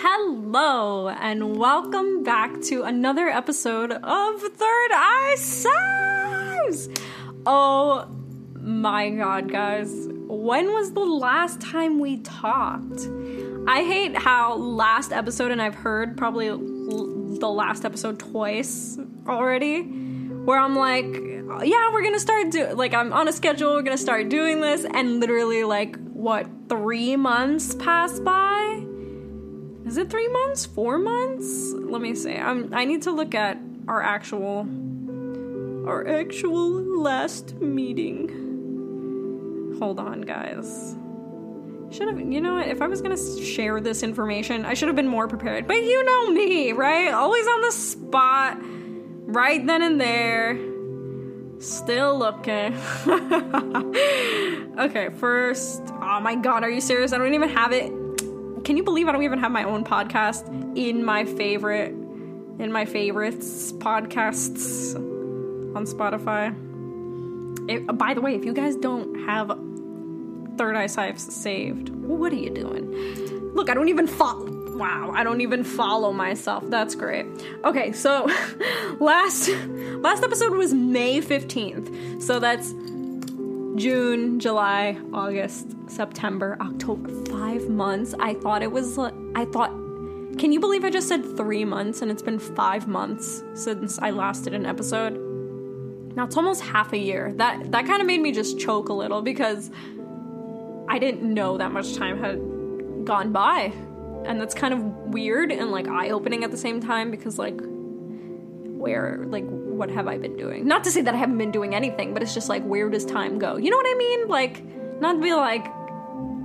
Hello, and welcome back to another episode of Third Eye Size. Oh my god, guys. When was the last time we talked? I hate how last episode, and I've heard probably l- the last episode twice already, where I'm like, yeah, we're gonna start do like I'm on a schedule, we're gonna start doing this, and literally like what three months pass by? Is it three months? Four months? Let me see. I'm I need to look at our actual our actual last meeting. Hold on, guys. Should have, you know what? If I was gonna share this information, I should have been more prepared. But you know me, right? Always on the spot, right then and there. Still looking. okay, first. Oh my god, are you serious? I don't even have it. Can you believe I don't even have my own podcast in my favorite, in my favorites podcasts on Spotify? It, by the way, if you guys don't have Third Eye Sives saved, what are you doing? Look, I don't even follow. Wow, I don't even follow myself. That's great. Okay, so last last episode was May 15th. So that's June, July, August, September, October. 5 months. I thought it was I thought Can you believe I just said 3 months and it's been 5 months since I last did an episode? Now it's almost half a year. That that kind of made me just choke a little because I didn't know that much time had gone by. And that's kind of weird and like eye-opening at the same time because like where like what have I been doing? Not to say that I haven't been doing anything, but it's just like where does time go? You know what I mean? Like not to be like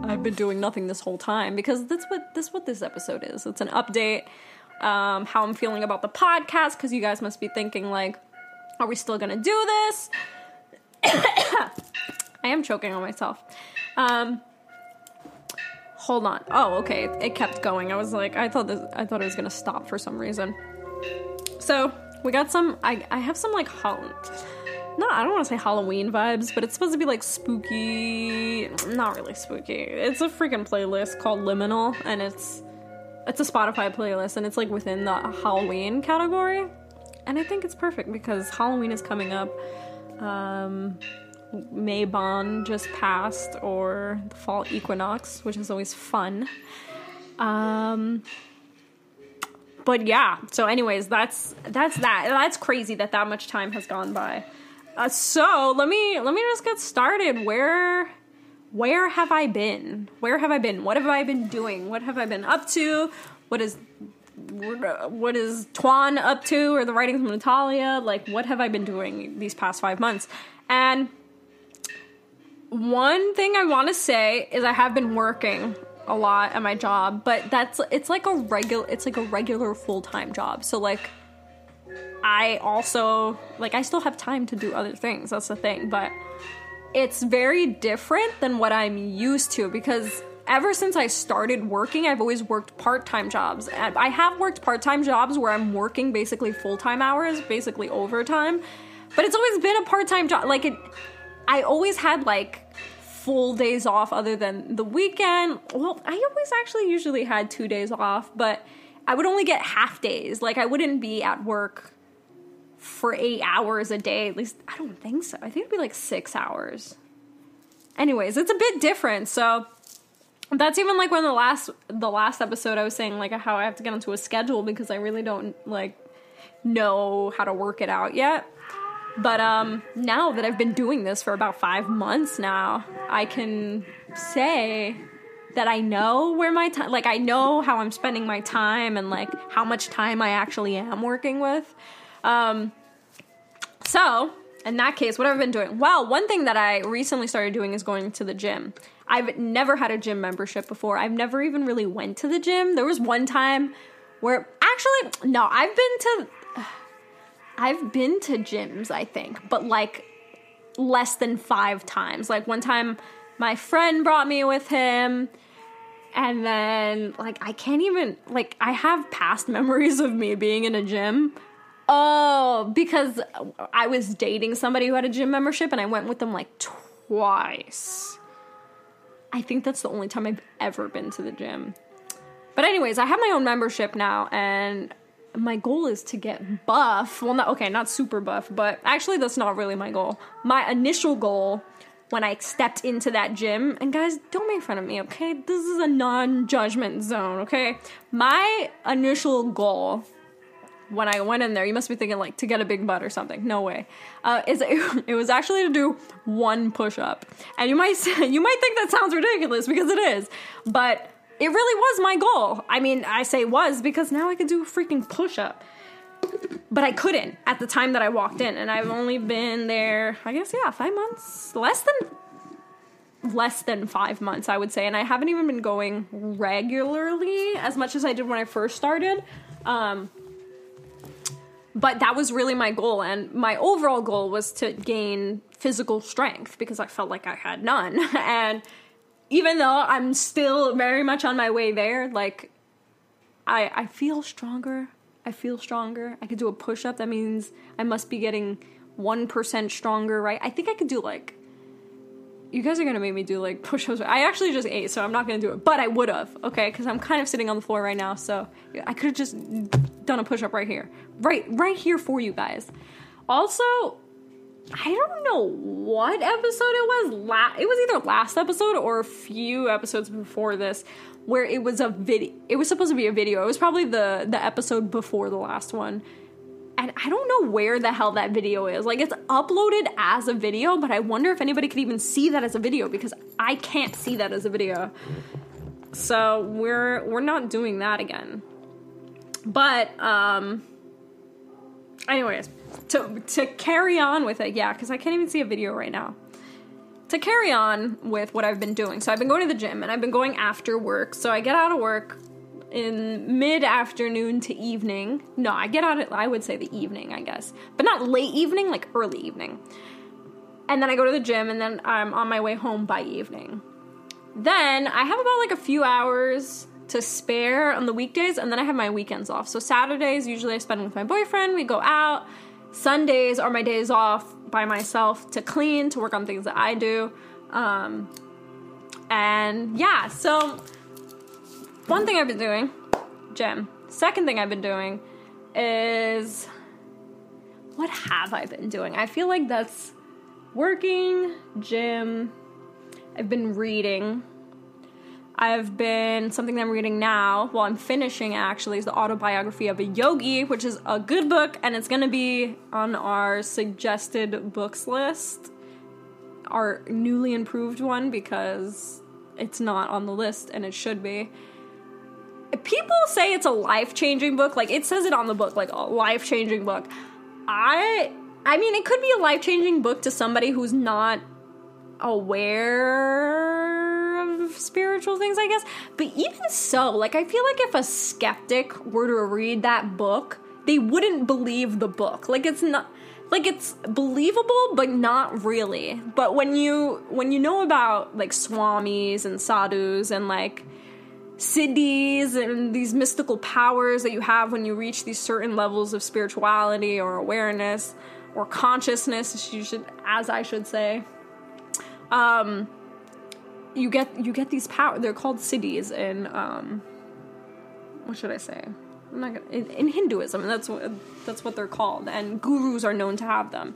I've been doing nothing this whole time because that's what this what this episode is. It's an update um how I'm feeling about the podcast cuz you guys must be thinking like are we still to do this? I am choking on myself. Um hold on. Oh, okay. It kept going. I was like I thought this I thought it was to stop for some reason. So, we got some I I have some like Holland no, I don't want to say Halloween vibes, but it's supposed to be like spooky. Not really spooky. It's a freaking playlist called Liminal, and it's it's a Spotify playlist, and it's like within the Halloween category. And I think it's perfect because Halloween is coming up. Um, Mabon just passed, or the fall equinox, which is always fun. Um, but yeah. So, anyways, that's that's that. That's crazy that that much time has gone by. Uh, so let me let me just get started. Where where have I been? Where have I been? What have I been doing? What have I been up to? What is what is Tuan up to? Or the writings from Natalia? Like, what have I been doing these past five months? And one thing I want to say is I have been working a lot at my job, but that's it's like a regular it's like a regular full time job. So like I also like I still have time to do other things. That's the thing, but it's very different than what I'm used to because ever since I started working, I've always worked part-time jobs. I have worked part-time jobs where I'm working basically full-time hours, basically overtime. But it's always been a part-time job. Like it I always had like full days off other than the weekend. Well, I always actually usually had 2 days off, but I would only get half days. Like I wouldn't be at work for eight hours a day. At least I don't think so. I think it'd be like six hours. Anyways, it's a bit different. So that's even like when the last the last episode I was saying like how I have to get onto a schedule because I really don't like know how to work it out yet. But um now that I've been doing this for about 5 months now, I can say that I know where my time like I know how I'm spending my time and like how much time I actually am working with. Um, so, in that case, what have I been doing? Well, one thing that I recently started doing is going to the gym. I've never had a gym membership before. I've never even really went to the gym. There was one time where actually no, I've been to I've been to gyms, I think, but like less than 5 times. Like one time my friend brought me with him and then like I can't even like I have past memories of me being in a gym Oh, because I was dating somebody who had a gym membership and I went with them like twice. I think that's the only time I've ever been to the gym. But anyways, I have my own membership now and my goal is to get buff. Well, not okay, not super buff, but actually that's not really my goal. My initial goal when I stepped into that gym, and guys, don't make fun of me, okay? This is a non-judgment zone, okay? My initial goal when I went in there, you must be thinking like to get a big butt or something. No way. Uh, is it, it was actually to do one push-up, and you might you might think that sounds ridiculous because it is, but it really was my goal. I mean, I say was because now I can do a freaking push-up. But I couldn't at the time that I walked in, and I've only been there, I guess, yeah, five months, less than less than five months, I would say, and I haven't even been going regularly as much as I did when I first started. Um, but that was really my goal and my overall goal was to gain physical strength because i felt like i had none and even though i'm still very much on my way there like i i feel stronger i feel stronger i could do a push-up that means i must be getting 1% stronger right i think i could do like you guys are gonna make me do like push-ups. I actually just ate, so I'm not gonna do it. But I would have, okay? Because I'm kind of sitting on the floor right now, so I could have just done a push-up right here, right, right here for you guys. Also, I don't know what episode it was. La- it was either last episode or a few episodes before this, where it was a video. It was supposed to be a video. It was probably the the episode before the last one and I don't know where the hell that video is. Like it's uploaded as a video, but I wonder if anybody could even see that as a video because I can't see that as a video. So we're we're not doing that again. But um anyways, to to carry on with it, yeah, cuz I can't even see a video right now. To carry on with what I've been doing. So I've been going to the gym and I've been going after work. So I get out of work in mid afternoon to evening. No, I get out at I would say the evening, I guess, but not late evening, like early evening. And then I go to the gym, and then I'm on my way home by evening. Then I have about like a few hours to spare on the weekdays, and then I have my weekends off. So Saturdays usually I spend with my boyfriend. We go out. Sundays are my days off by myself to clean, to work on things that I do. Um, and yeah, so one thing I've been doing, gym. Second thing I've been doing is what have I been doing? I feel like that's working, gym. I've been reading. I've been something that I'm reading now, well, I'm finishing actually, is the autobiography of a yogi, which is a good book, and it's gonna be on our suggested books list, our newly improved one, because it's not on the list and it should be. People say it's a life-changing book like it says it on the book like a life-changing book. I i mean it could be a life-changing book to somebody who's not aware spiritual things i guess. But even so like i feel like if a skeptic were to read that book they wouldn't believe the book. Like it's not like it's believable but not really. But when you when you know about like swamis and sadhus and like siddhis and these mystical powers that you have when you reach these certain levels of spirituality or awareness or consciousness you should as i should say um you get you get these power they're called siddhis in um what should i say i'm not gonna in, in hinduism that's what that's what they're called and gurus are known to have them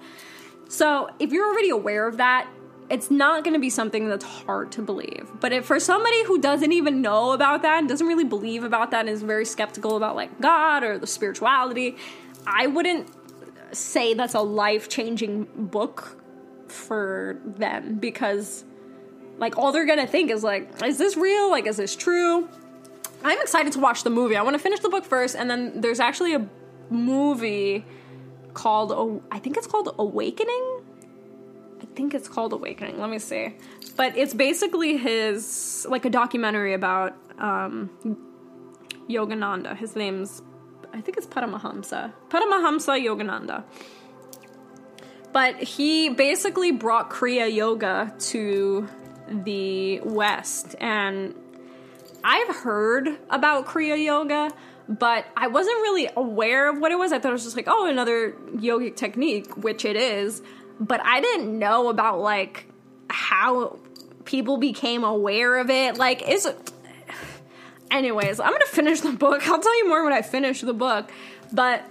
so if you're already aware of that it's not going to be something that's hard to believe. But if for somebody who doesn't even know about that and doesn't really believe about that and is very skeptical about like God or the spirituality, I wouldn't say that's a life changing book for them because like all they're gonna think is like, is this real? Like, is this true? I'm excited to watch the movie. I want to finish the book first, and then there's actually a movie called I think it's called Awakening I think it's called Awakening. Let me see. But it's basically his like a documentary about um, Yogananda. His name's I think it's Paramahamsa. Paramahamsa Yogananda. But he basically brought Kriya Yoga to the West and I've heard about Kriya Yoga, but I wasn't really aware of what it was. I thought it was just like, oh, another yogic technique, which it is. But I didn't know about like how people became aware of it. Like, is it. Anyways, I'm gonna finish the book. I'll tell you more when I finish the book. But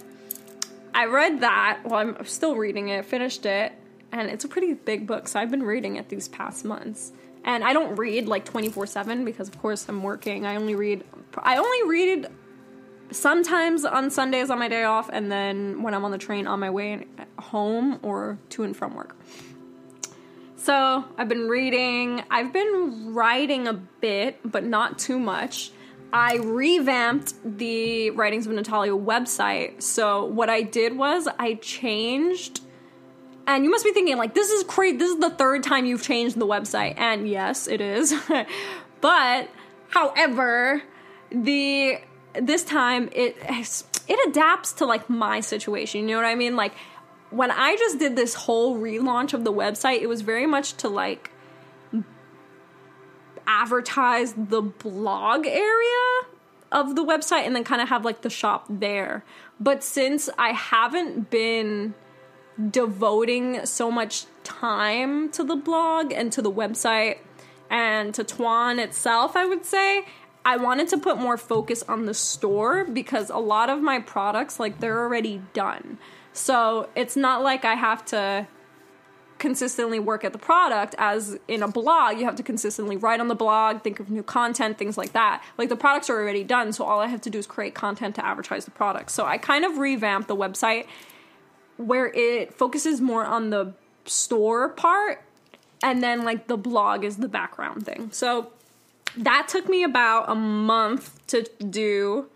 I read that. Well, I'm still reading it, finished it, and it's a pretty big book. So I've been reading it these past months. And I don't read like 24 7 because, of course, I'm working. I only read. I only read sometimes on Sundays on my day off, and then when I'm on the train on my way home or to and from work. So I've been reading, I've been writing a bit, but not too much. I revamped the Writings of Natalia website. So what I did was I changed and you must be thinking like this is crazy this is the third time you've changed the website. And yes it is. But however the this time it it adapts to like my situation. You know what i mean? Like when i just did this whole relaunch of the website it was very much to like advertise the blog area of the website and then kind of have like the shop there. But since i haven't been devoting so much time to the blog and to the website and to Twan itself, I would say. I wanted to put more focus on the store because a lot of my products, like, they're already done. So it's not like I have to consistently work at the product as in a blog you have to consistently write on the blog think of new content things like that like the products are already done so all i have to do is create content to advertise the product so i kind of revamped the website where it focuses more on the store part and then like the blog is the background thing. So that took me about a month to do.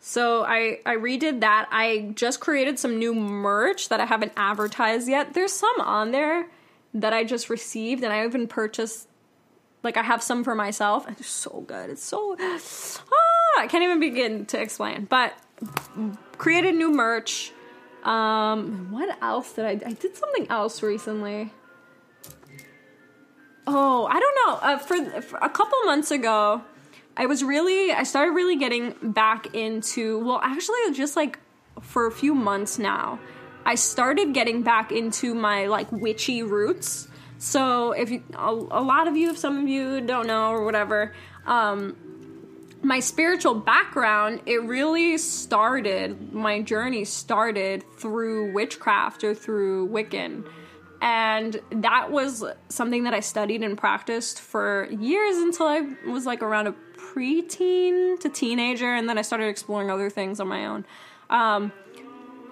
So I I redid that. I just created some new merch that I haven't advertised yet. There's some on there that I just received and I even purchased like I have some for myself and it's so good. It's so ah, I can't even begin to explain. But created new merch um, what else did I? I did something else recently. Oh, I don't know. Uh, for, for a couple months ago, I was really, I started really getting back into. Well, actually, just like for a few months now, I started getting back into my like witchy roots. So if you, a, a lot of you, if some of you don't know or whatever, um, my spiritual background, it really started, my journey started through witchcraft or through Wiccan. And that was something that I studied and practiced for years until I was like around a preteen to teenager, and then I started exploring other things on my own. Um,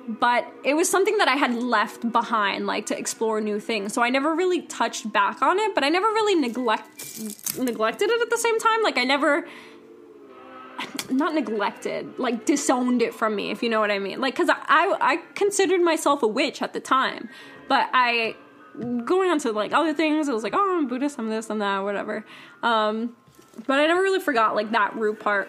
but it was something that I had left behind, like to explore new things. So I never really touched back on it, but I never really neglect neglected it at the same time. Like I never not neglected, like disowned it from me, if you know what I mean. Like, cause I, I, I considered myself a witch at the time, but I, going on to like other things, it was like, oh, I'm Buddhist, I'm this, I'm that, whatever. Um, but I never really forgot like that root part.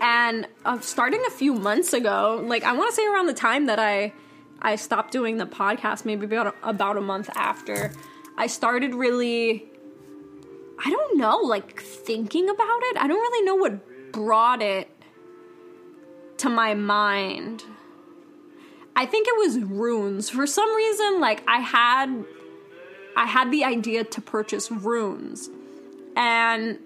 And uh, starting a few months ago, like I want to say around the time that I, I stopped doing the podcast, maybe about a, about a month after, I started really, I don't know, like thinking about it. I don't really know what brought it to my mind. I think it was runes. For some reason, like I had I had the idea to purchase runes. And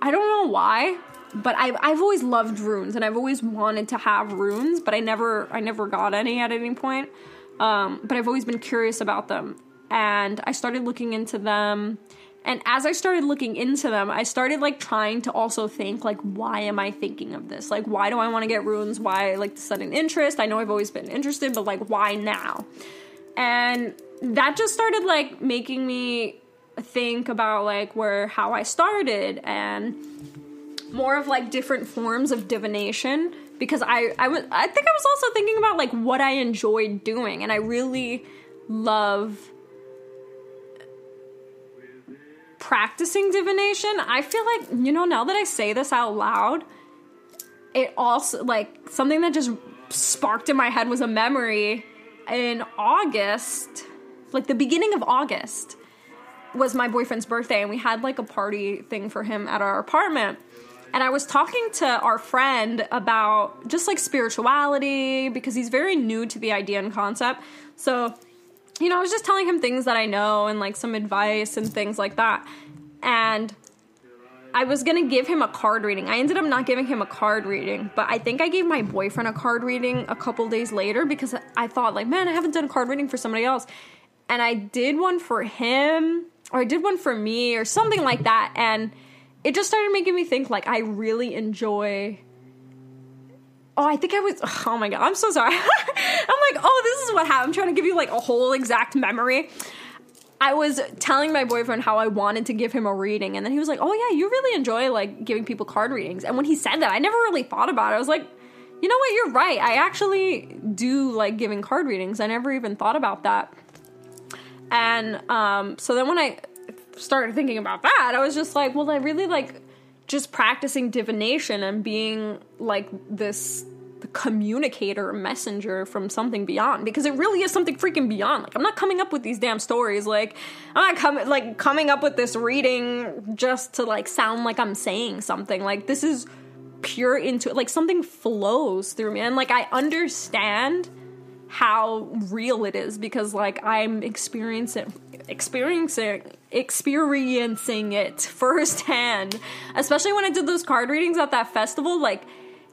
I don't know why, but I've I've always loved runes and I've always wanted to have runes, but I never I never got any at any point. Um, but I've always been curious about them. And I started looking into them and as I started looking into them, I started like trying to also think like why am I thinking of this? Like why do I want to get runes? Why like the sudden interest? I know I've always been interested, but like why now? And that just started like making me think about like where how I started and more of like different forms of divination because I I was I think I was also thinking about like what I enjoyed doing and I really love practicing divination, I feel like, you know, now that I say this out loud, it also, like, something that just sparked in my head was a memory in August, like the beginning of August, was my boyfriend's birthday, and we had like a party thing for him at our apartment. and I was talking to our friend about just like spirituality because he's very new to the idea and concept. So, you know, I was just telling him things that I know and like some advice and things like that. And I was gonna give him a card reading. I ended up not giving him a card reading, but I think I gave my boyfriend a card reading a couple days later because I thought, like, man, I haven't done a card reading for somebody else. And I did one for him, or I did one for me, or something like that. And it just started making me think, like, I really enjoy. Oh, I think I was. Oh my god, I'm so sorry. I'm like, oh, this is what happened. I'm trying to give you like a whole exact memory. I was telling my boyfriend how I wanted to give him a reading, and then he was like, "Oh yeah, you really enjoy like giving people card readings." And when he said that, I never really thought about it. I was like, "You know what? You're right. I actually do like giving card readings. I never even thought about that." And um, so then when I started thinking about that, I was just like, "Well, I really like just practicing divination and being like this communicator messenger from something beyond because it really is something freaking beyond. Like i'm not coming up with these damn stories. Like i'm not coming like coming up with this reading just to like sound like i'm saying something. Like this is pure into like something flows through me. And like i understand how real it is because like i'm experiencing experiencing experiencing it firsthand. Especially when i did those card readings at that festival like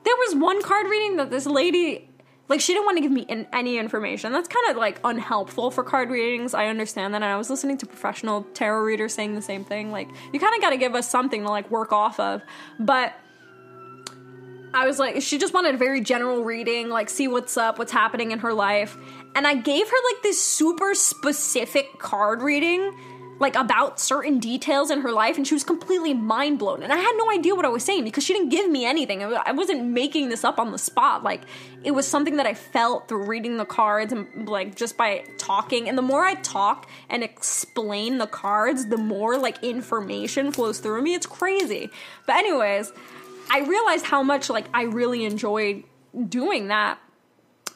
there was one card reading that this lady like she didn't want to give me in, any information. That's kind of like unhelpful for card readings. I understand that and i was listening to professional tarot readers saying the same thing. Like you kind of got to give us something to like work off of. But i was like she just wanted a very general reading like see what's up what's happening in her life. And i gave her like this super specific card reading like about certain details in her life and she was completely mind blown and i had no idea what i was saying because she didn't give me anything. I wasn't making this up on the spot. Like it was something that i felt through reading the cards and like just by talking. And the more i talk and explain the cards the more like information flows through me. It's crazy. But anyways i realized how much like i really enjoyed doing that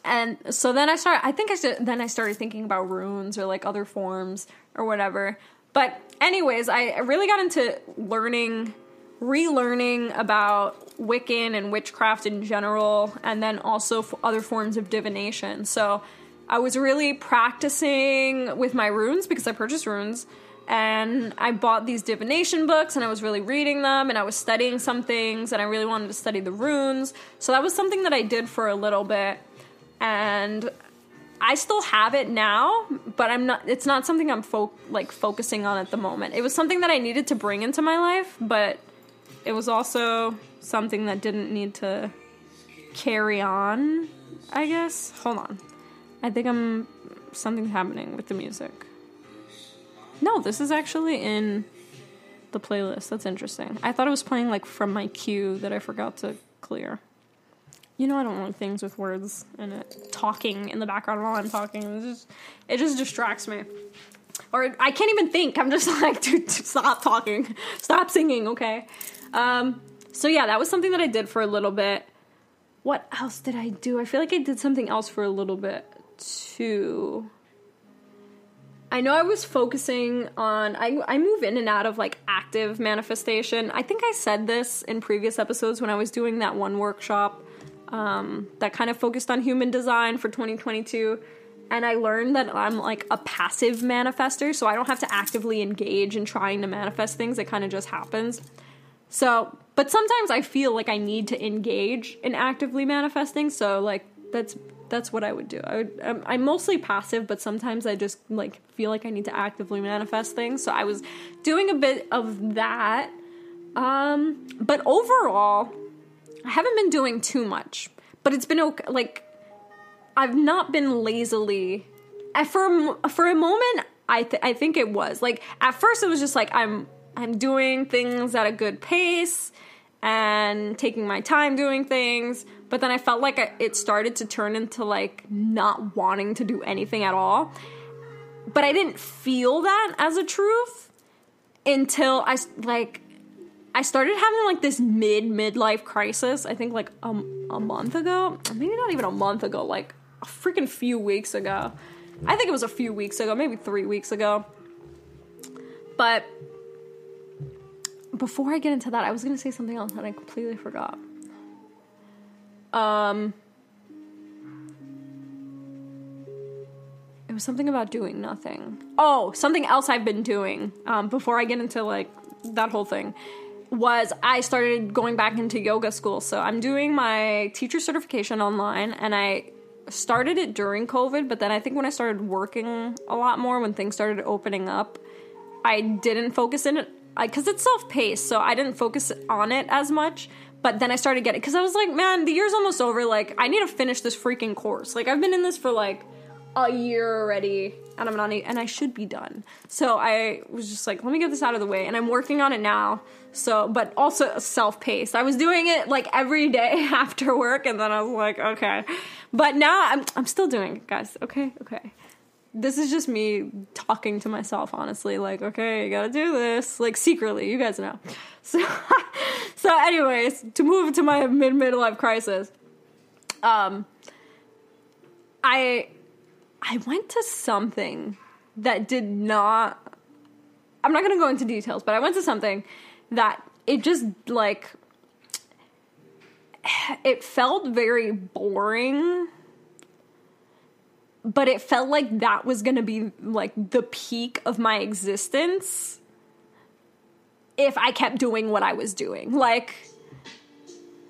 and so then I started. I think I then I started thinking about runes or like other forms or whatever. But anyways, I really got into learning, relearning about Wiccan and witchcraft in general, and then also other forms of divination. So I was really practicing with my runes because I purchased runes. And I bought these divination books and I was really reading them and I was studying some things and I really wanted to study the runes. So that was something that I did for a little bit and I still have it now, but I'm not. It's not something I'm fo- like focusing on at the moment. It was something that I needed to bring into my life, but it was also something that didn't need to carry on. I guess. Hold on. I think I'm something's happening with the music. No, this is actually in the playlist. That's interesting. I thought it was playing like from my queue that I forgot to clear. You know I don't like things with words in it. Talking in the background while I'm talking. It just it just distracts me. Or I can't even think. I'm just like, dude, stop talking. Stop singing, okay? Um, so yeah, that was something that I did for a little bit. What else did I do? I feel like I did something else for a little bit too. I know I was focusing on I I move in and out of like active manifestation. I think I said this in previous episodes when I was doing that one workshop um, that kind of focused on human design for 2022 and I learned that I'm like a passive manifester, so I don't have to actively engage in trying to manifest things. It kind of just happens. So, but sometimes I feel like I need to engage in actively manifesting. So, like that's that's what I would do. I would, I'm, I'm mostly passive, but sometimes I just like feel like I need to actively manifest things. So I was doing a bit of that. Um, but overall, I haven't been doing too much, but it's been okay. Like, I've not been lazily. For for a moment, I th- I think it was like at first it was just like I'm I'm doing things at a good pace and taking my time doing things, but then I felt like it started to turn into like not wanting to do anything at all. But I didn't feel that as a truth until I like I started having like this mid midlife crisis. I think like a, a month ago, maybe not even a month ago, like a freaking few weeks ago. I think it was a few weeks ago, maybe three weeks ago. But before I get into that, I was gonna say something else and I completely forgot. Um, it was something about doing nothing. Oh, something else I've been doing. Um, before I get into like that whole thing, was I started going back into yoga school. So I'm doing my teacher certification online, and I started it during COVID. But then I think when I started working a lot more, when things started opening up, I didn't focus in it because it's self paced, so I didn't focus on it as much. But then I started getting because I was like, man, the year's almost over. Like, I need to finish this freaking course. Like, I've been in this for like a year already, and I'm not, and I should be done. So I was just like, let me get this out of the way, and I'm working on it now. So, but also self paced. I was doing it like every day after work, and then I was like, okay. But now I'm I'm still doing it, guys. Okay, okay this is just me talking to myself honestly like okay you gotta do this like secretly you guys know. So so anyways to move to my mid midlife crisis um i i went to something that did not i'm not gonna go into details but i went to something that it just like it felt very boring but it felt like that was going to be like the peak of my existence if I kept doing what I was doing. Like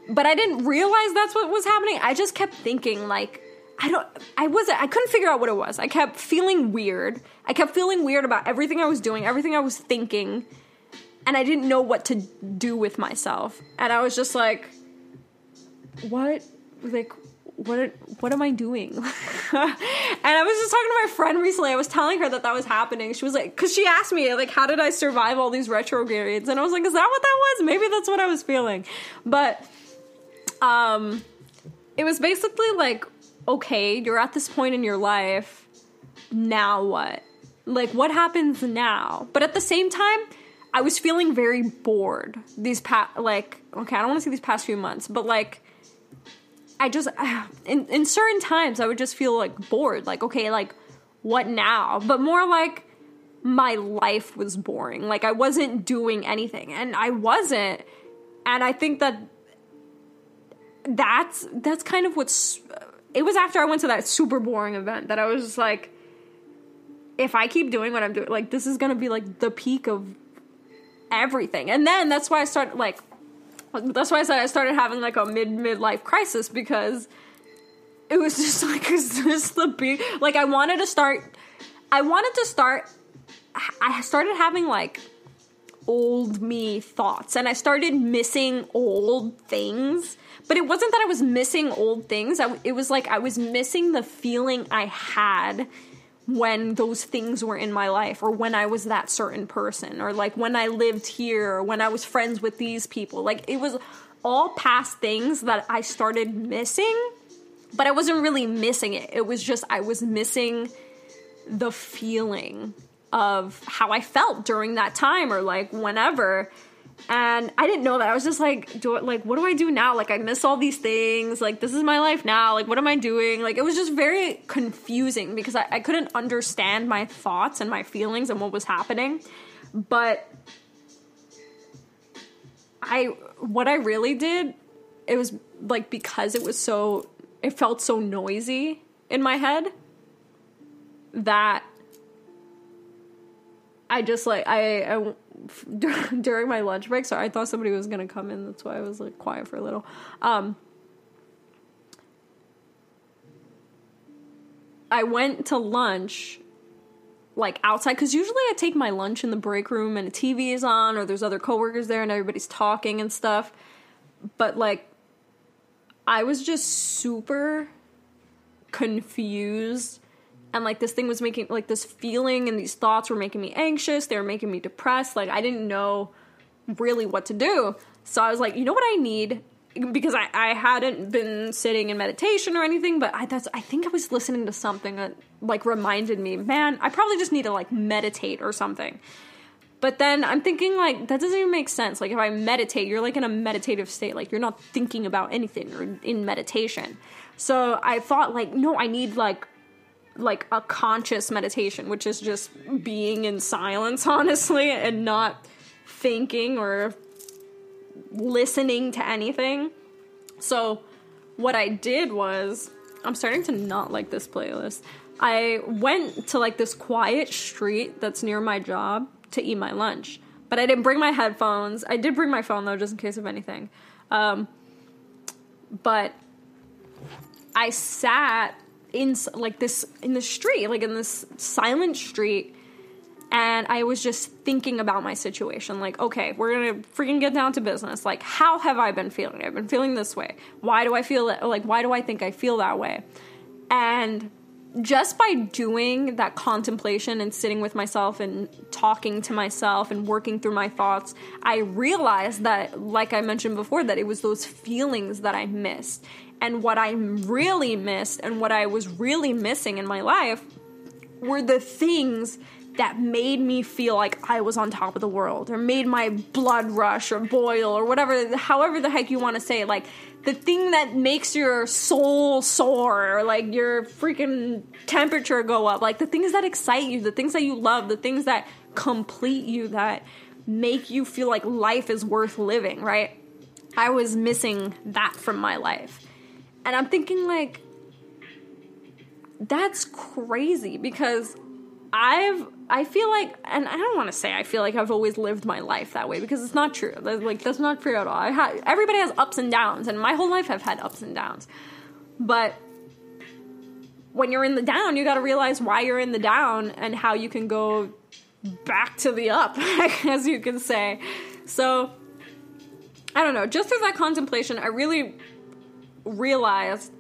but I didn't realize that's what was happening. I just kept thinking like I don't I wasn't I couldn't figure out what it was. I kept feeling weird. I kept feeling weird about everything I was doing, everything I was thinking, and I didn't know what to do with myself. And I was just like what like what what am I doing? and I was just talking to my friend recently. I was telling her that that was happening. She was like, because she asked me like, how did I survive all these retrogrades? And I was like, is that what that was? Maybe that's what I was feeling. But um, it was basically like, okay, you're at this point in your life. Now what? Like, what happens now? But at the same time, I was feeling very bored these past, like, okay, I don't want to say these past few months, but like I just in in certain times I would just feel like bored, like okay, like what now? But more like my life was boring. Like I wasn't doing anything and I wasn't. And I think that that's that's kind of what's it was after I went to that super boring event that I was just like if I keep doing what I'm doing, like this is going to be like the peak of everything. And then that's why I started like that's why I said I started having like a mid midlife crisis because it was just like is this the big like I wanted to start I wanted to start I started having like old me thoughts and I started missing old things. But it wasn't that I was missing old things. I, it was like I was missing the feeling I had when those things were in my life or when I was that certain person or like when I lived here or when I was friends with these people. Like it was all past things that I started missing, but I wasn't really missing it. It was just I was missing the feeling of how I felt during that time or like whenever and I didn't know that. I was just like, do like what do I do now? Like I miss all these things. Like this is my life now. Like what am I doing? Like it was just very confusing because I, I couldn't understand my thoughts and my feelings and what was happening. But I what I really did, it was like because it was so it felt so noisy in my head that I just like I, I during my lunch break. Sorry, I thought somebody was gonna come in. That's why I was like quiet for a little. Um, I went to lunch like outside because usually I take my lunch in the break room and a TV is on or there's other coworkers there and everybody's talking and stuff. But like I was just super confused and like this thing was making like this feeling and these thoughts were making me anxious they were making me depressed like i didn't know really what to do so i was like you know what i need because I, I hadn't been sitting in meditation or anything, but I that's I think I was listening to something that like reminded me, man, I probably just need to like meditate or something. But then I'm thinking like that doesn't even make sense. Like if I meditate, you're like in a meditative state, like you're not thinking about anything or in meditation. So I thought like, no, I need like like a conscious meditation, which is just being in silence, honestly, and not thinking or listening to anything. So, what I did was, I'm starting to not like this playlist. I went to like this quiet street that's near my job to eat my lunch, but I didn't bring my headphones. I did bring my phone though, just in case of anything. Um, but I sat in like this in the street, like in this silent street, and I was just thinking about my situation. Like, okay, we're gonna freaking get down to business. Like, how have I been feeling? I've been feeling this way. Why do I feel it? Like, why do I think I feel that way? And just by doing that contemplation and sitting with myself and talking to myself and working through my thoughts, I realized that, like I mentioned before, that it was those feelings that I missed. And what I really missed and what I was really missing in my life were the things that made me feel like I was on top of the world or made my blood rush or boil or whatever, however the heck you want to say it. Like the thing that makes your soul soar or like your freaking temperature go up. Like the things that excite you, the things that you love, the things that complete you, that make you feel like life is worth living, right? I was missing that from my life. And I'm thinking, like, that's crazy because I've I feel like and I don't want to say I feel like I've always lived my life that way because it's not true. That's, like that's not true at all. I ha- everybody has ups and downs and my whole life I've had ups and downs. But when you're in the down, you got to realize why you're in the down and how you can go back to the up, as you can say. So I don't know, just through that contemplation, I really realized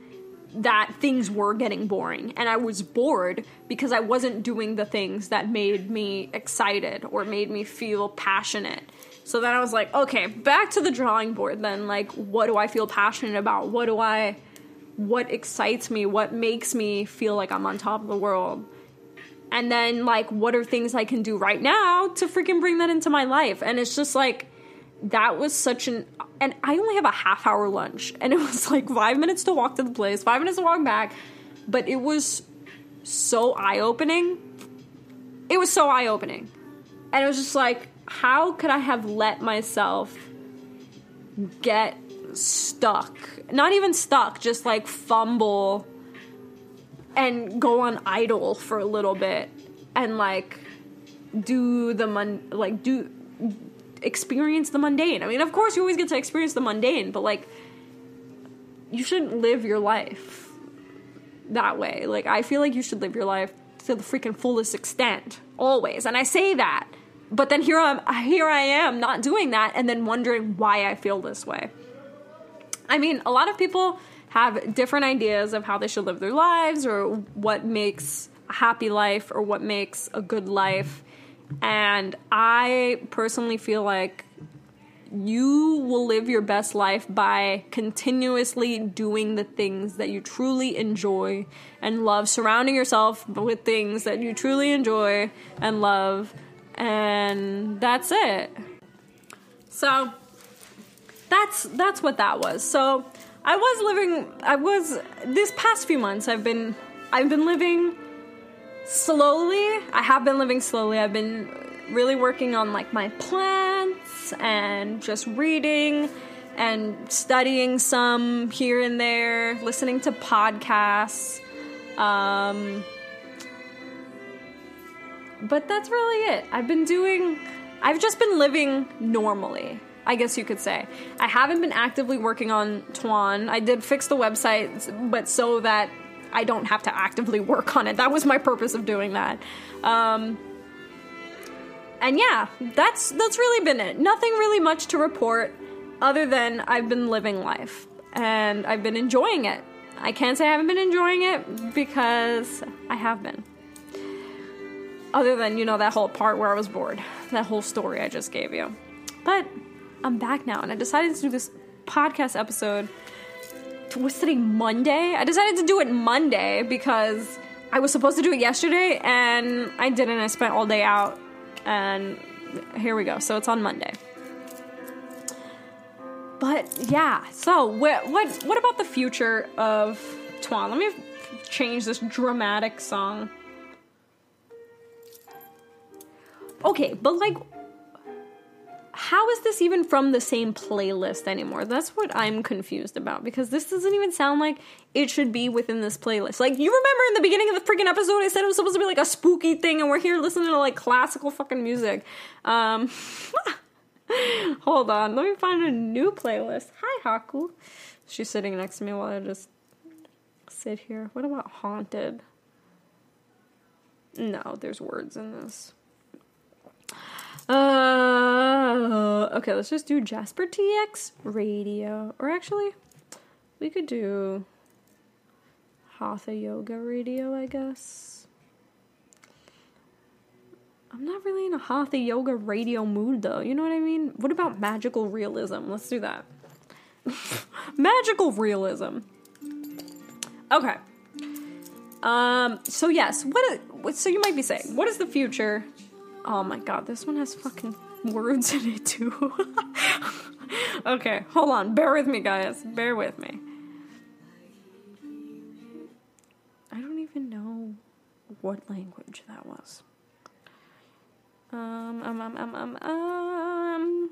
that things were getting boring and I was bored because I wasn't doing the things that made me excited or made me feel passionate. So then I was like, okay, back to the drawing board then. Like, what do I feel passionate about? What do I, what excites me? What makes me feel like I'm on top of the world? And then, like, what are things I can do right now to freaking bring that into my life? And it's just like, that was such an and I only have a half hour lunch and it was like 5 minutes to walk to the place, 5 minutes to walk back, but it was so eye-opening. It was so eye-opening. And it was just like how could I have let myself get stuck? Not even stuck, just like fumble and go on idle for a little bit and like do the mon like do experience the mundane. I mean, of course, you always get to experience the mundane, but like, you shouldn't live your life that way. Like, I feel like you should live your life to the freaking fullest extent, always. And I say that, but then here I'm, here I am, not doing that, and then wondering why I feel this way. I mean, a lot of people have different ideas of how they should live their lives, or what makes a happy life, or what makes a good life and I personally feel like you will live your best life by continuously doing the things that you truly enjoy and love, surrounding yourself with things that you truly enjoy and love, and that's it. So that's that's what that was. So I was living I was this past few months I've been I've been living slowly i have been living slowly i've been really working on like my plants and just reading and studying some here and there listening to podcasts um, but that's really it i've been doing i've just been living normally I guess you could say. I haven't been actively working on Tuan. I did fix the website, but so that I don't have to actively work on it. That was my purpose of doing that. Um, and yeah, that's that's really been it. Nothing really much to report other than I've been living life and I've been enjoying it. I can't say I haven't been enjoying it because I have been. Other than, you know, that whole part where I was bored. That whole story I just gave you. But I'm back now and I decided to do this podcast episode was today Monday? I decided to do it Monday because I was supposed to do it yesterday and I didn't. I spent all day out and here we go. So it's on Monday. But yeah, so what what what about the future of Tuan? Let me change this dramatic song. Okay, but like how is this even from the same playlist anymore? That's what I'm confused about because this doesn't even sound like it should be within this playlist. Like, you remember in the beginning of the freaking episode, I said it was supposed to be like a spooky thing, and we're here listening to like classical fucking music. Um, hold on, let me find a new playlist. Hi, Haku. She's sitting next to me while I just sit here. What about Haunted? No, there's words in this. Uh, okay, let's just do Jasper TX radio. Or actually, we could do Hatha Yoga radio, I guess. I'm not really in a Hatha Yoga radio mood though. You know what I mean? What about magical realism? Let's do that. magical realism. Okay. Um. So yes. What? So you might be saying, what is the future Oh my god, this one has fucking words in it too. okay, hold on. Bear with me, guys. Bear with me. I don't even know what language that was. Um, um, um, um, um, um.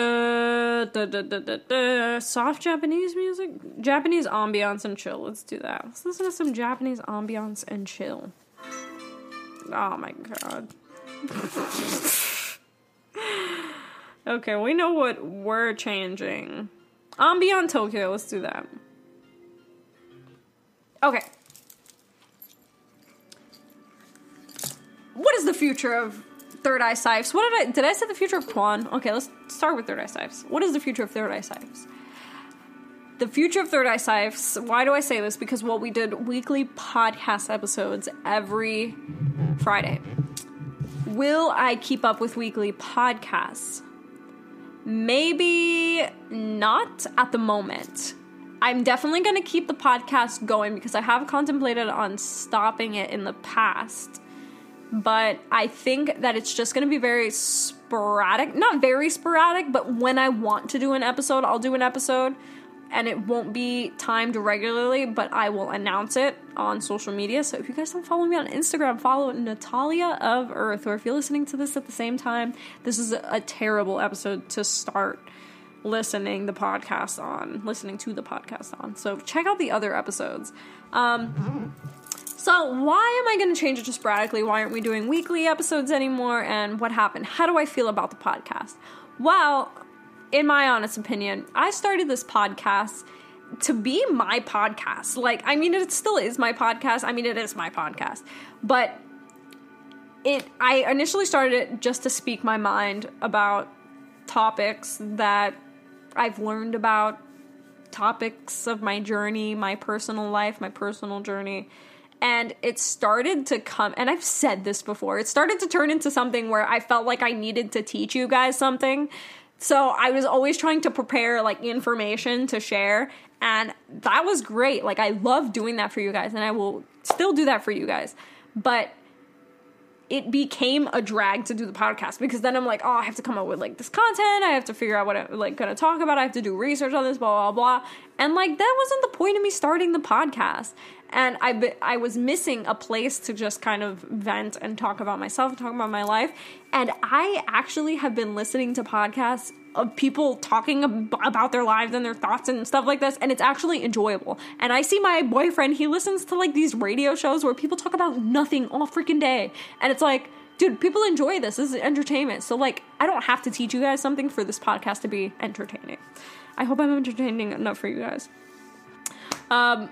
Uh, da, da, da, da, da. soft Japanese music, Japanese ambiance and chill. Let's do that. Let's listen to some Japanese ambiance and chill. Oh my god. okay, we know what we're changing. Ambient Tokyo. Let's do that. Okay. What is the future of Third Eye Sipes. What did I did I say the future of Quan? Okay, let's start with Third Eye Sipes. What is the future of Third Eye Sipes? The future of Third Eye Sipes, why do I say this? Because well, we did weekly podcast episodes every Friday. Will I keep up with weekly podcasts? Maybe not at the moment. I'm definitely going to keep the podcast going because I have contemplated on stopping it in the past but I think that it's just going to be very sporadic. Not very sporadic, but when I want to do an episode, I'll do an episode and it won't be timed regularly, but I will announce it on social media. So if you guys don't follow me on Instagram, follow Natalia of Earth. Or if you're listening to this at the same time, this is a, terrible episode to start listening the podcast on, listening to the podcast on. So check out the other episodes. Um, so, why am I going to change it to sporadically? Why aren't we doing weekly episodes anymore? And what happened? How do I feel about the podcast? Well, in my honest opinion, I started this podcast to be my podcast. Like, I mean, it still is my podcast. I mean, it is my podcast. But it, I initially started it just to speak my mind about topics that I've learned about, topics of my journey, my personal life, my personal journey and it started to come and I've said this before. It started to turn into something where I felt like I needed to teach you guys something. So I was always trying to prepare like information to share and that was great. Like I love doing that for you guys and I will still do that for you guys. But it became a drag to do the podcast because then I'm like, oh, I have to come up with like this content. I have to figure out what I'm like gonna talk about. I have to do research on this, blah blah blah. And like that wasn't the point of me starting the podcast and I I was missing a place to just kind of vent and talk about myself, talk about my life. And I actually have been listening to podcasts of people talking about their lives and their thoughts and stuff like this, and it's actually enjoyable. And I see my boyfriend; he listens to like these radio shows where people talk about nothing all freaking day, and it's like. Dude, people enjoy this. This is entertainment. So, like, I don't have to teach you guys something for this podcast to be entertaining. I hope I'm entertaining enough for you guys. Um,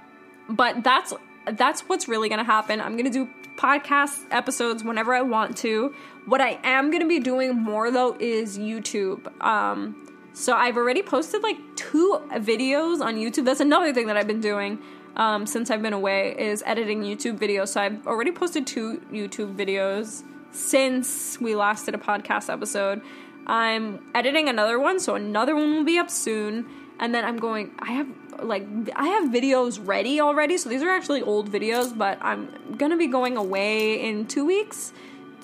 but that's that's what's really going to happen. I'm going to do podcast episodes whenever I want to. What I am going to be doing more though is YouTube. Um, so I've already posted like two videos on YouTube. That's another thing that I've been doing um, since I've been away is editing YouTube videos. So I've already posted two YouTube videos since we last did a podcast episode. I'm editing another one, so another one will be up soon. And then I'm going. I have like I have videos ready already, so these are actually old videos, but I'm gonna be going away in two weeks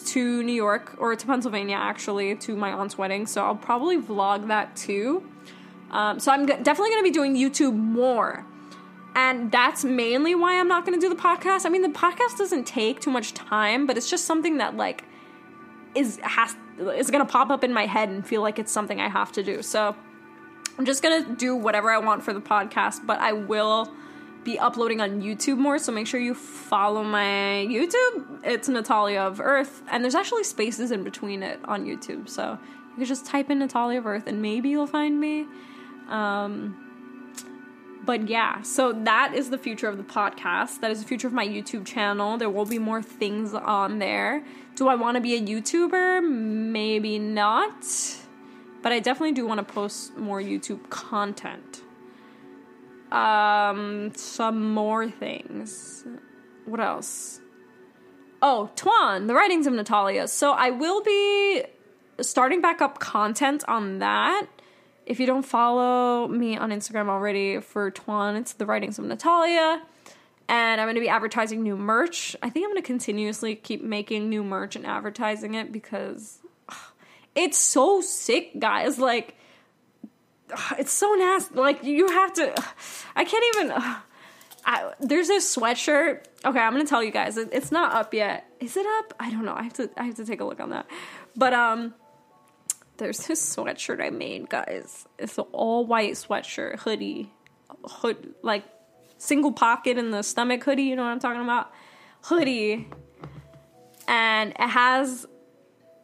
to New York or to Pennsylvania actually to my aunt's wedding, so I'll probably vlog that too. Um, so I'm definitely gonna be doing YouTube more. And that's mainly why I'm not going to do the podcast. I mean, the podcast doesn't take too much time, but it's just something that, like, is has is gonna pop up in my head and feel like it's something I have to do. So I'm just gonna do whatever I want for the podcast, but I will be uploading on YouTube more, so make sure you follow my YouTube. It's Natalia of Earth, and there's actually spaces in between it on YouTube, so you can just type in Natalia of Earth and maybe you'll find me. Um, but yeah, so that is the future of the podcast. That is the future of my YouTube channel. There will be more things on there. Do I want to be a YouTuber? Maybe not. But I definitely do want to post more YouTube content. Um, some more things. What else? Oh, TWON, the writings of Natalia. So I will be starting back up content on that. If you don't follow me on Instagram already for TWON, it's the writings of Natalia. And I'm going to be advertising new merch. I think I'm going to continuously keep making new merch and advertising it because it's so sick, guys. Like, it's so nasty. Like, you have to. I can't even. I, there's this sweatshirt. Okay, I'm gonna tell you guys. It, it's not up yet. Is it up? I don't know. I have to. I have to take a look on that. But um, there's this sweatshirt I made, guys. It's an all white sweatshirt hoodie, hood like single pocket in the stomach hoodie. You know what I'm talking about? Hoodie, and it has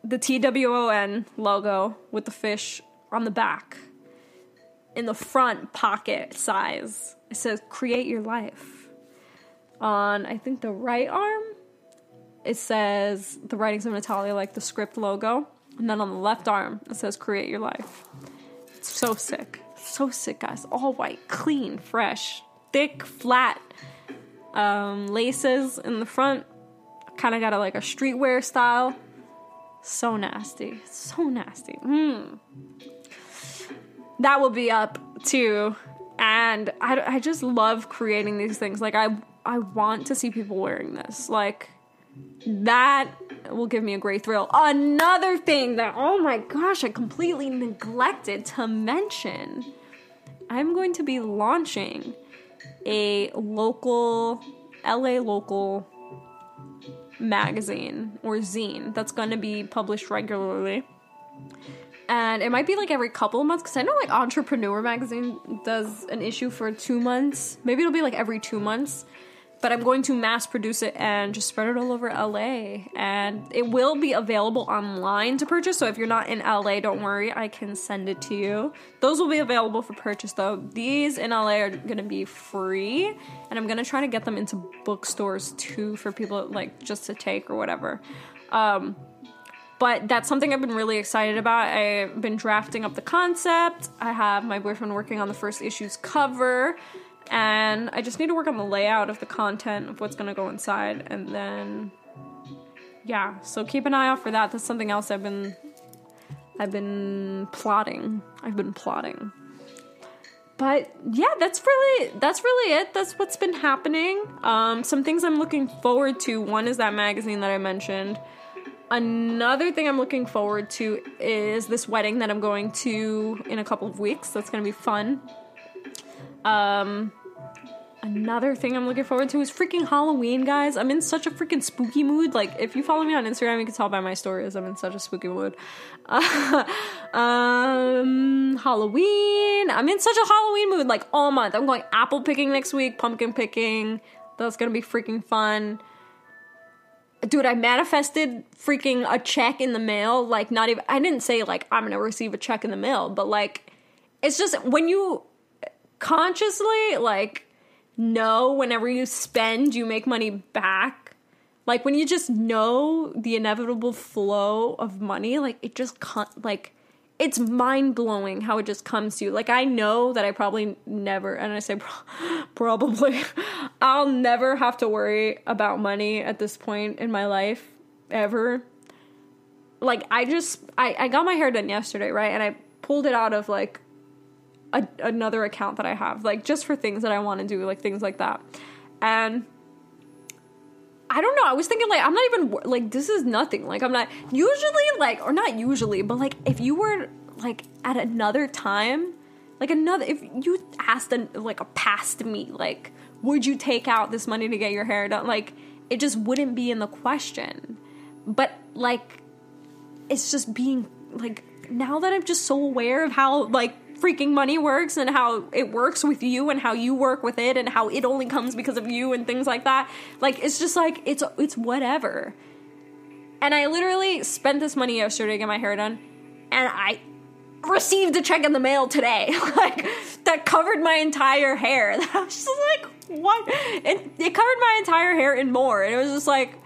the TWON logo with the fish on the back. In the front pocket size, it says "Create Your Life." On I think the right arm, it says the writings of Natalia, like the script logo. And then on the left arm, it says create your life. It's so sick. So sick, guys. All white, clean, fresh, thick, flat um, laces in the front. Kind of got a like a streetwear style. So nasty. So nasty. Mm. That will be up too. And I, I just love creating these things. Like, I, I want to see people wearing this. Like, that will give me a great thrill. Another thing that, oh my gosh, I completely neglected to mention I'm going to be launching a local, LA local magazine or zine that's going to be published regularly. And it might be like every couple months because I know like Entrepreneur Magazine does an issue for two months. Maybe it'll be like every two months but I'm going to mass produce it and just spread it all over LA. And it will be available online to purchase. So if you're not in LA, don't worry, I can send it to you. Those will be available for purchase though. These in LA are gonna be free, and I'm gonna try to get them into bookstores too for people like just to take or whatever. Um, but that's something I've been really excited about. I've been drafting up the concept. I have my boyfriend working on the first issue's cover and I just need to work on the layout of the content of what's gonna go inside, and then yeah. So keep an eye out for that. That's something else I've been I've been plotting. I've been plotting. But yeah, that's really that's really it. That's what's been happening. Um, some things I'm looking forward to. One is that magazine that I mentioned. Another thing I'm looking forward to is this wedding that I'm going to in a couple of weeks. That's gonna be fun. Um, another thing I'm looking forward to is freaking Halloween, guys. I'm in such a freaking spooky mood. Like, if you follow me on Instagram, you can tell by my stories. I'm in such a spooky mood. Uh, um, Halloween. I'm in such a Halloween mood, like all month. I'm going apple picking next week, pumpkin picking. That's gonna be freaking fun. Dude, I manifested freaking a check in the mail. Like, not even, I didn't say, like, I'm gonna receive a check in the mail, but like, it's just when you consciously, like, know whenever you spend, you make money back. Like when you just know the inevitable flow of money, like it just can't, like, it's mind blowing how it just comes to you. Like I know that I probably never, and I say pro- probably, I'll never have to worry about money at this point in my life ever. Like I just, I, I got my hair done yesterday, right? And I pulled it out of like a, another account that I have, like just for things that I want to do, like things like that. And I don't know. I was thinking like I'm not even like this is nothing. Like I'm not usually like or not usually, but like if you were like at another time, like another if you asked like a past me, like would you take out this money to get your hair done? Like it just wouldn't be in the question. But like it's just being like now that I'm just so aware of how like freaking money works and how it works with you and how you work with it and how it only comes because of you and things like that. Like it's just like it's it's whatever. And I literally spent this money yesterday to get my hair done and I received a check in the mail today like that covered my entire hair. I was just like what? It it covered my entire hair and more. And it was just like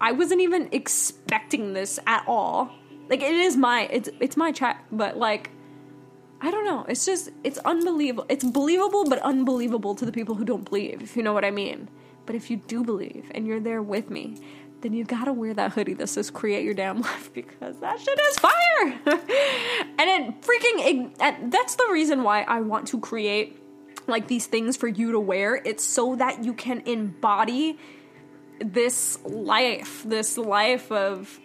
I wasn't even expecting this at all. Like it is my it's it's my check, but like I don't know. It's just it's unbelievable. It's believable but unbelievable to the people who don't believe, if you know what I mean. But if you do believe and you're there with me, then you gotta wear that hoodie that says "Create Your Damn Life" because that shit is fire. and it freaking and that's the reason why I want to create like these things for you to wear. It's so that you can embody this life, this life of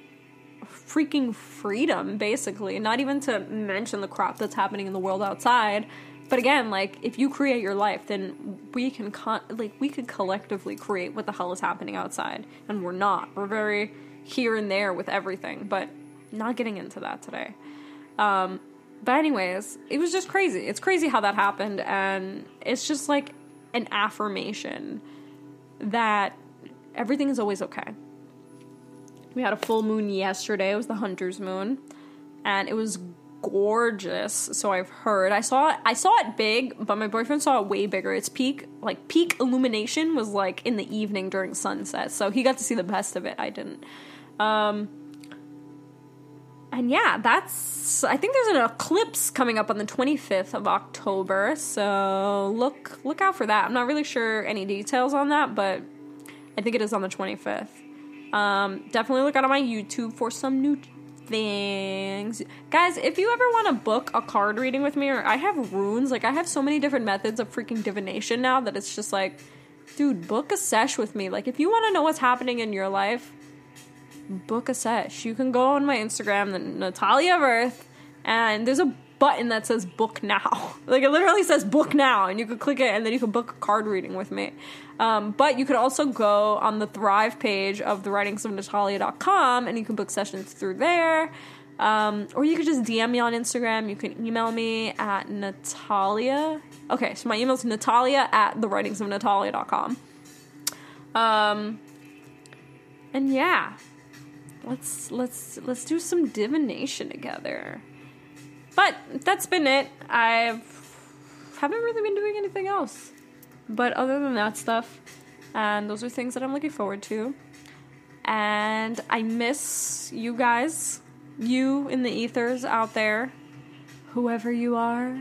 freaking freedom, basically. Not even to mention the crap that's happening in the world outside. But again, like if you create your life, then we can con- like we could collectively create what the hell is happening outside, and we're not. We're very here and there with everything, but not getting into that today. Um, but anyways, it was just crazy. It's crazy how that happened, and it's just like an affirmation that everything is always okay. We had a full moon yesterday. It was the hunter's moon, and it was gorgeous. So I've heard. I saw it. I saw it big, but my boyfriend saw it way bigger. Its peak, like peak illumination, was like in the evening during sunset. So he got to see the best of it. I didn't. Um, and yeah, that's. I think there's an eclipse coming up on the 25th of October. So look look out for that. I'm not really sure any details on that, but I think it is on the 25th. Um, definitely look out on my YouTube for some new things. Guys, if you ever want to book a card reading with me, or I have runes, like I have so many different methods of freaking divination now that it's just like, dude, book a sesh with me. Like, if you want to know what's happening in your life, book a sesh. You can go on my Instagram, Natalia of Earth, and there's a button that says book now. Like it literally says book now, and you could click it and then you can book a card reading with me. Um, but you could also go on the Thrive page of the writings of Natalia.com and you can book sessions through there. Um, or you could just DM me on Instagram. You can email me at Natalia. Okay, so my email is Natalia at the writings of Natalia.com. Um, and yeah, let's let's let's do some divination together. But that's been it. I haven't really been doing anything else. But other than that stuff, and those are things that I'm looking forward to. And I miss you guys, you in the ethers out there, whoever you are,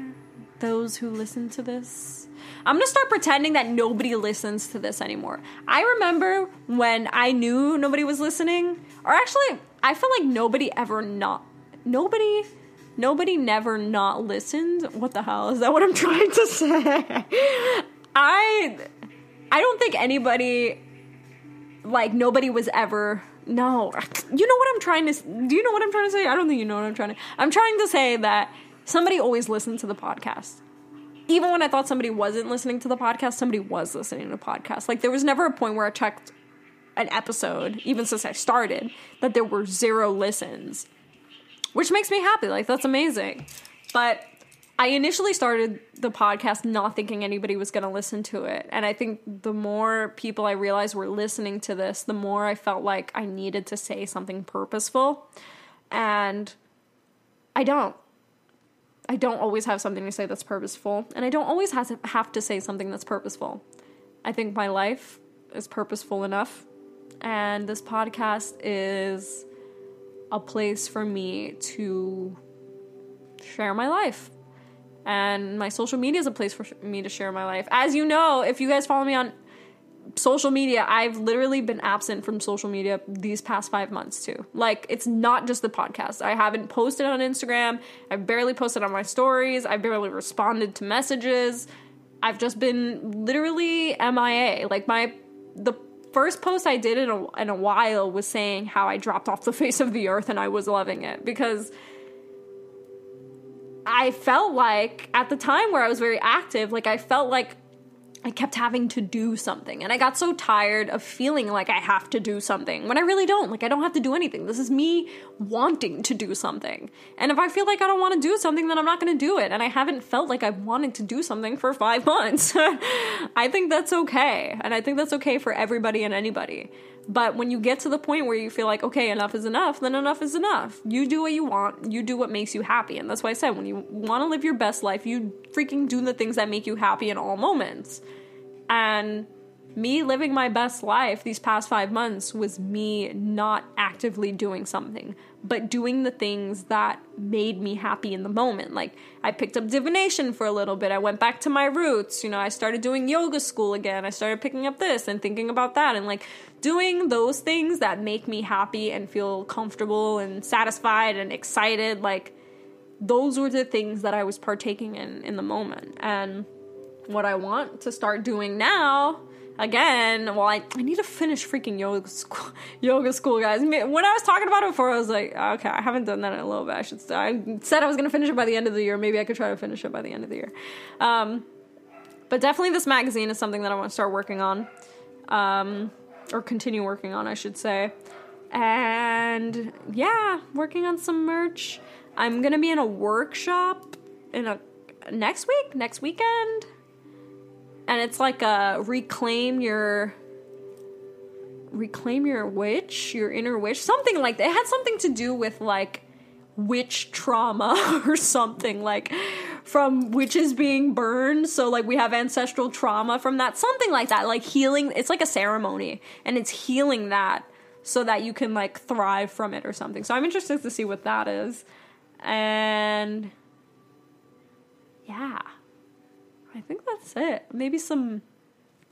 those who listen to this. I'm gonna start pretending that nobody listens to this anymore. I remember when I knew nobody was listening, or actually, I feel like nobody ever not. Nobody nobody never not listened. What the hell is that? What I'm trying to say? I I don't think anybody like nobody was ever no. You know what I'm trying to Do you know what I'm trying to say? I don't think you know what I'm trying to I'm trying to say that somebody always listened to the podcast. Even when I thought somebody wasn't listening to the podcast, somebody was listening to the podcast. Like there was never a point where I checked an episode, even since I started, that there were zero listens which makes me happy. Like, that's amazing. But I initially started the podcast not thinking anybody was going to listen to it. And I think the more people I realized were listening to this, the more I felt like I needed to say something purposeful. And I don't. I don't always have something to say that's purposeful. And I don't always have to have to say something that's purposeful. I think my life is purposeful enough. And this podcast is a place for me to share my life. And my social media is a place for me to share my life. As you know, if you guys follow me on social media, I've literally been absent from social media these past five months too. Like, it's not just the podcast. I haven't posted on Instagram. I've barely posted on my stories. I've barely responded to messages. I've just been literally MIA. Like, my, the first post I did in a, in a while was saying how I dropped off the face of the earth and I was loving it because I felt like at the time where I was very active, like I felt like I kept having to do something. And I got so tired of feeling like I have to do something when I really don't. Like, I don't have to do anything. This is me wanting to do something. And if I feel like I don't want to do something, then I'm not going to do it. And I haven't felt like I've wanted to do something for five months. I think that's okay. And I think that's okay for everybody and anybody. But when you get to the point where you feel like, okay, enough is enough, then enough is enough. You do what you want, you do what makes you happy. And that's why I said, when you want to live your best life, you freaking do the things that make you happy in all moments. And me living my best life these past five months was me not actively doing something, but doing the things that made me happy in the moment. Like, I picked up divination for a little bit. I went back to my roots. You know, I started doing yoga school again. I started picking up this and thinking about that and like doing those things that make me happy and feel comfortable and satisfied and excited. Like, those were the things that I was partaking in in the moment. And what I want to start doing now again, well, I, I need to finish freaking yoga school, yoga school, guys. When I was talking about it before, I was like, okay, I haven't done that in a little bit. I should. I said I was gonna finish it by the end of the year. Maybe I could try to finish it by the end of the year. Um, but definitely, this magazine is something that I want to start working on, um, or continue working on, I should say. And yeah, working on some merch. I'm gonna be in a workshop in a next week, next weekend and it's like a reclaim your reclaim your witch, your inner witch, something like that. It had something to do with like witch trauma or something like from witches being burned. So like we have ancestral trauma from that something like that like healing. It's like a ceremony and it's healing that so that you can like thrive from it or something. So i'm interested to see what that is. And yeah I think that's it. Maybe some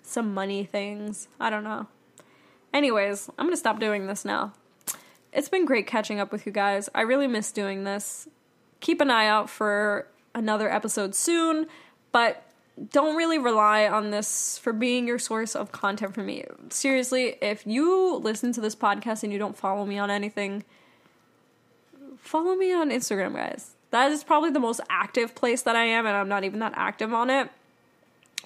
some money things. I don't know. Anyways, I'm going to stop doing this now. It's been great catching up with you guys. I really miss doing this. Keep an eye out for another episode soon, but don't really rely on this for being your source of content for me. Seriously, if you listen to this podcast and you don't follow me on anything, follow me on Instagram, guys. That is probably the most active place that I am, and I'm not even that active on it.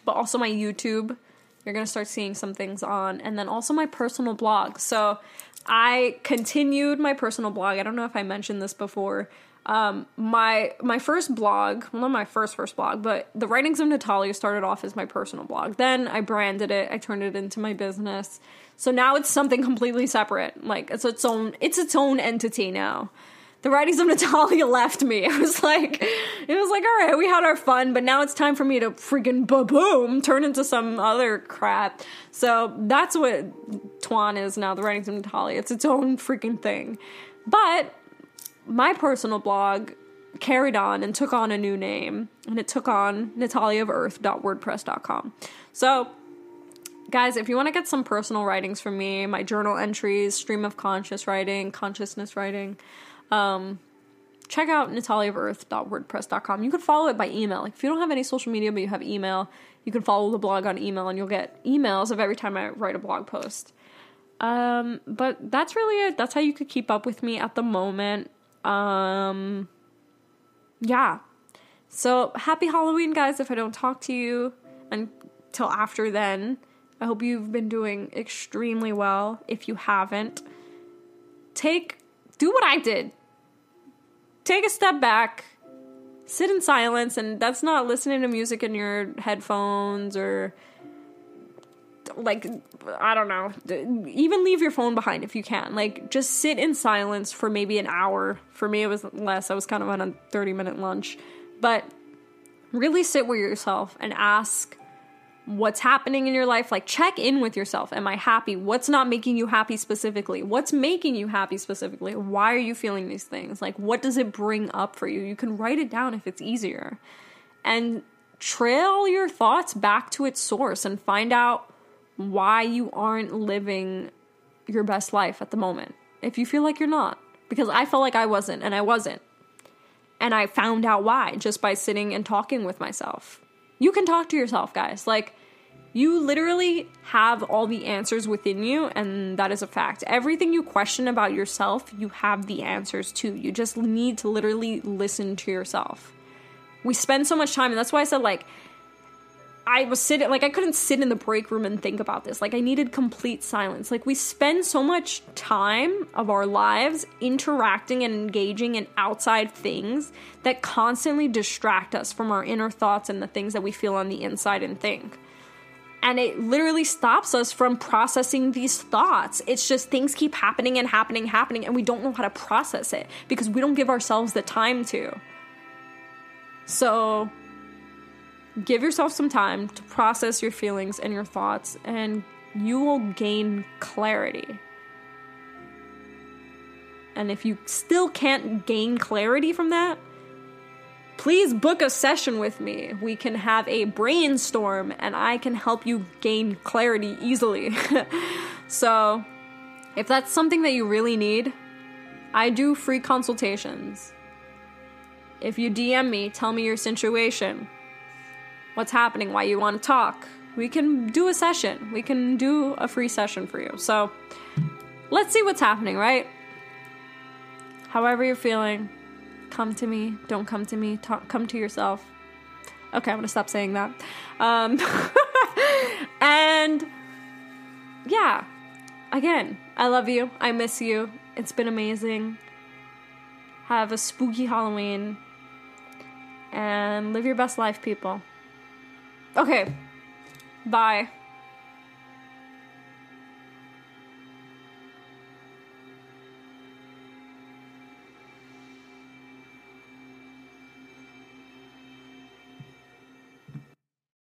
But also my YouTube, you're gonna start seeing some things on, and then also my personal blog. So I continued my personal blog. I don't know if I mentioned this before. Um, my my first blog, well, not my first first blog, but the writings of Natalia started off as my personal blog. Then I branded it. I turned it into my business. So now it's something completely separate. Like it's its own it's its own entity now the writings of Natalia left me. It was like, it was like, all right, we had our fun, but now it's time for me to freaking boom turn into some other crap. So that's what TWON is now. The writings of Natalia. It's its own freaking thing. But my personal blog carried on and took on a new name, and it took on nataliaofearth.wordpress.com. So guys, if you want to get some personal writings from me, my journal entries, stream of conscious writing, consciousness writing, um, check out nataliaofearth.wordpress.com. You can follow it by email. Like if you don't have any social media but you have email, you can follow the blog on email and you'll get emails of every time I write a blog post. Um, but that's really it. That's how you could keep up with me at the moment. Um, yeah. So happy Halloween, guys, if I don't talk to you until after then. I hope you've been doing extremely well. If you haven't, take do what I did take a step back, sit in silence, and that's not listening to music in your headphones or like I don't know, even leave your phone behind if you can. Like just sit in silence for maybe an hour. For me it was less. I was kind of on a 30 minute lunch. But really sit with yourself and ask what's happening in your life. Like, check in with yourself. Am I happy? What's not making you happy specifically? What's making you happy specifically? Why are you feeling these things? Like, what does it bring up for you? You can write it down if it's easier. And trail your thoughts back to its source and find out why you aren't living your best life at the moment. If you feel like you're not. Because I felt like I wasn't, and I wasn't. And I found out why just by sitting and talking with myself. You can talk to yourself, guys. Like, you literally have all the answers within you, and that is a fact. Everything you question about yourself, you have the answers to. You just need to literally listen to yourself. We spend so much time, and that's why I said, like, I was sitting like I couldn't sit in the break room and think about this. Like I needed complete silence. Like we spend so much time of our lives interacting and engaging in outside things that constantly distract us from our inner thoughts and the things that we feel on the inside and think. And it literally stops us from processing these thoughts. It's just things keep happening and happening, happening, and we don't know how to process it because we don't give ourselves the time to. So, give yourself some time to process your feelings and your thoughts, and you will gain clarity. And if you still can't gain clarity from that, please book a session with me. We can have a brainstorm and I can help you gain clarity easily. so, if that's something that you really need, I do free consultations. If you DM me, tell me your situation what's happening, why you want to talk. We can do a session. We can do a free session for you. So let's see what's happening, right? However you're feeling, come to me. Don't come to me. Talk, come to yourself. Okay, I'm gonna stop saying that. Um, and yeah, again, I love you. I miss you. It's been amazing. Have a spooky Halloween and live your best life, people. Okay. Bye.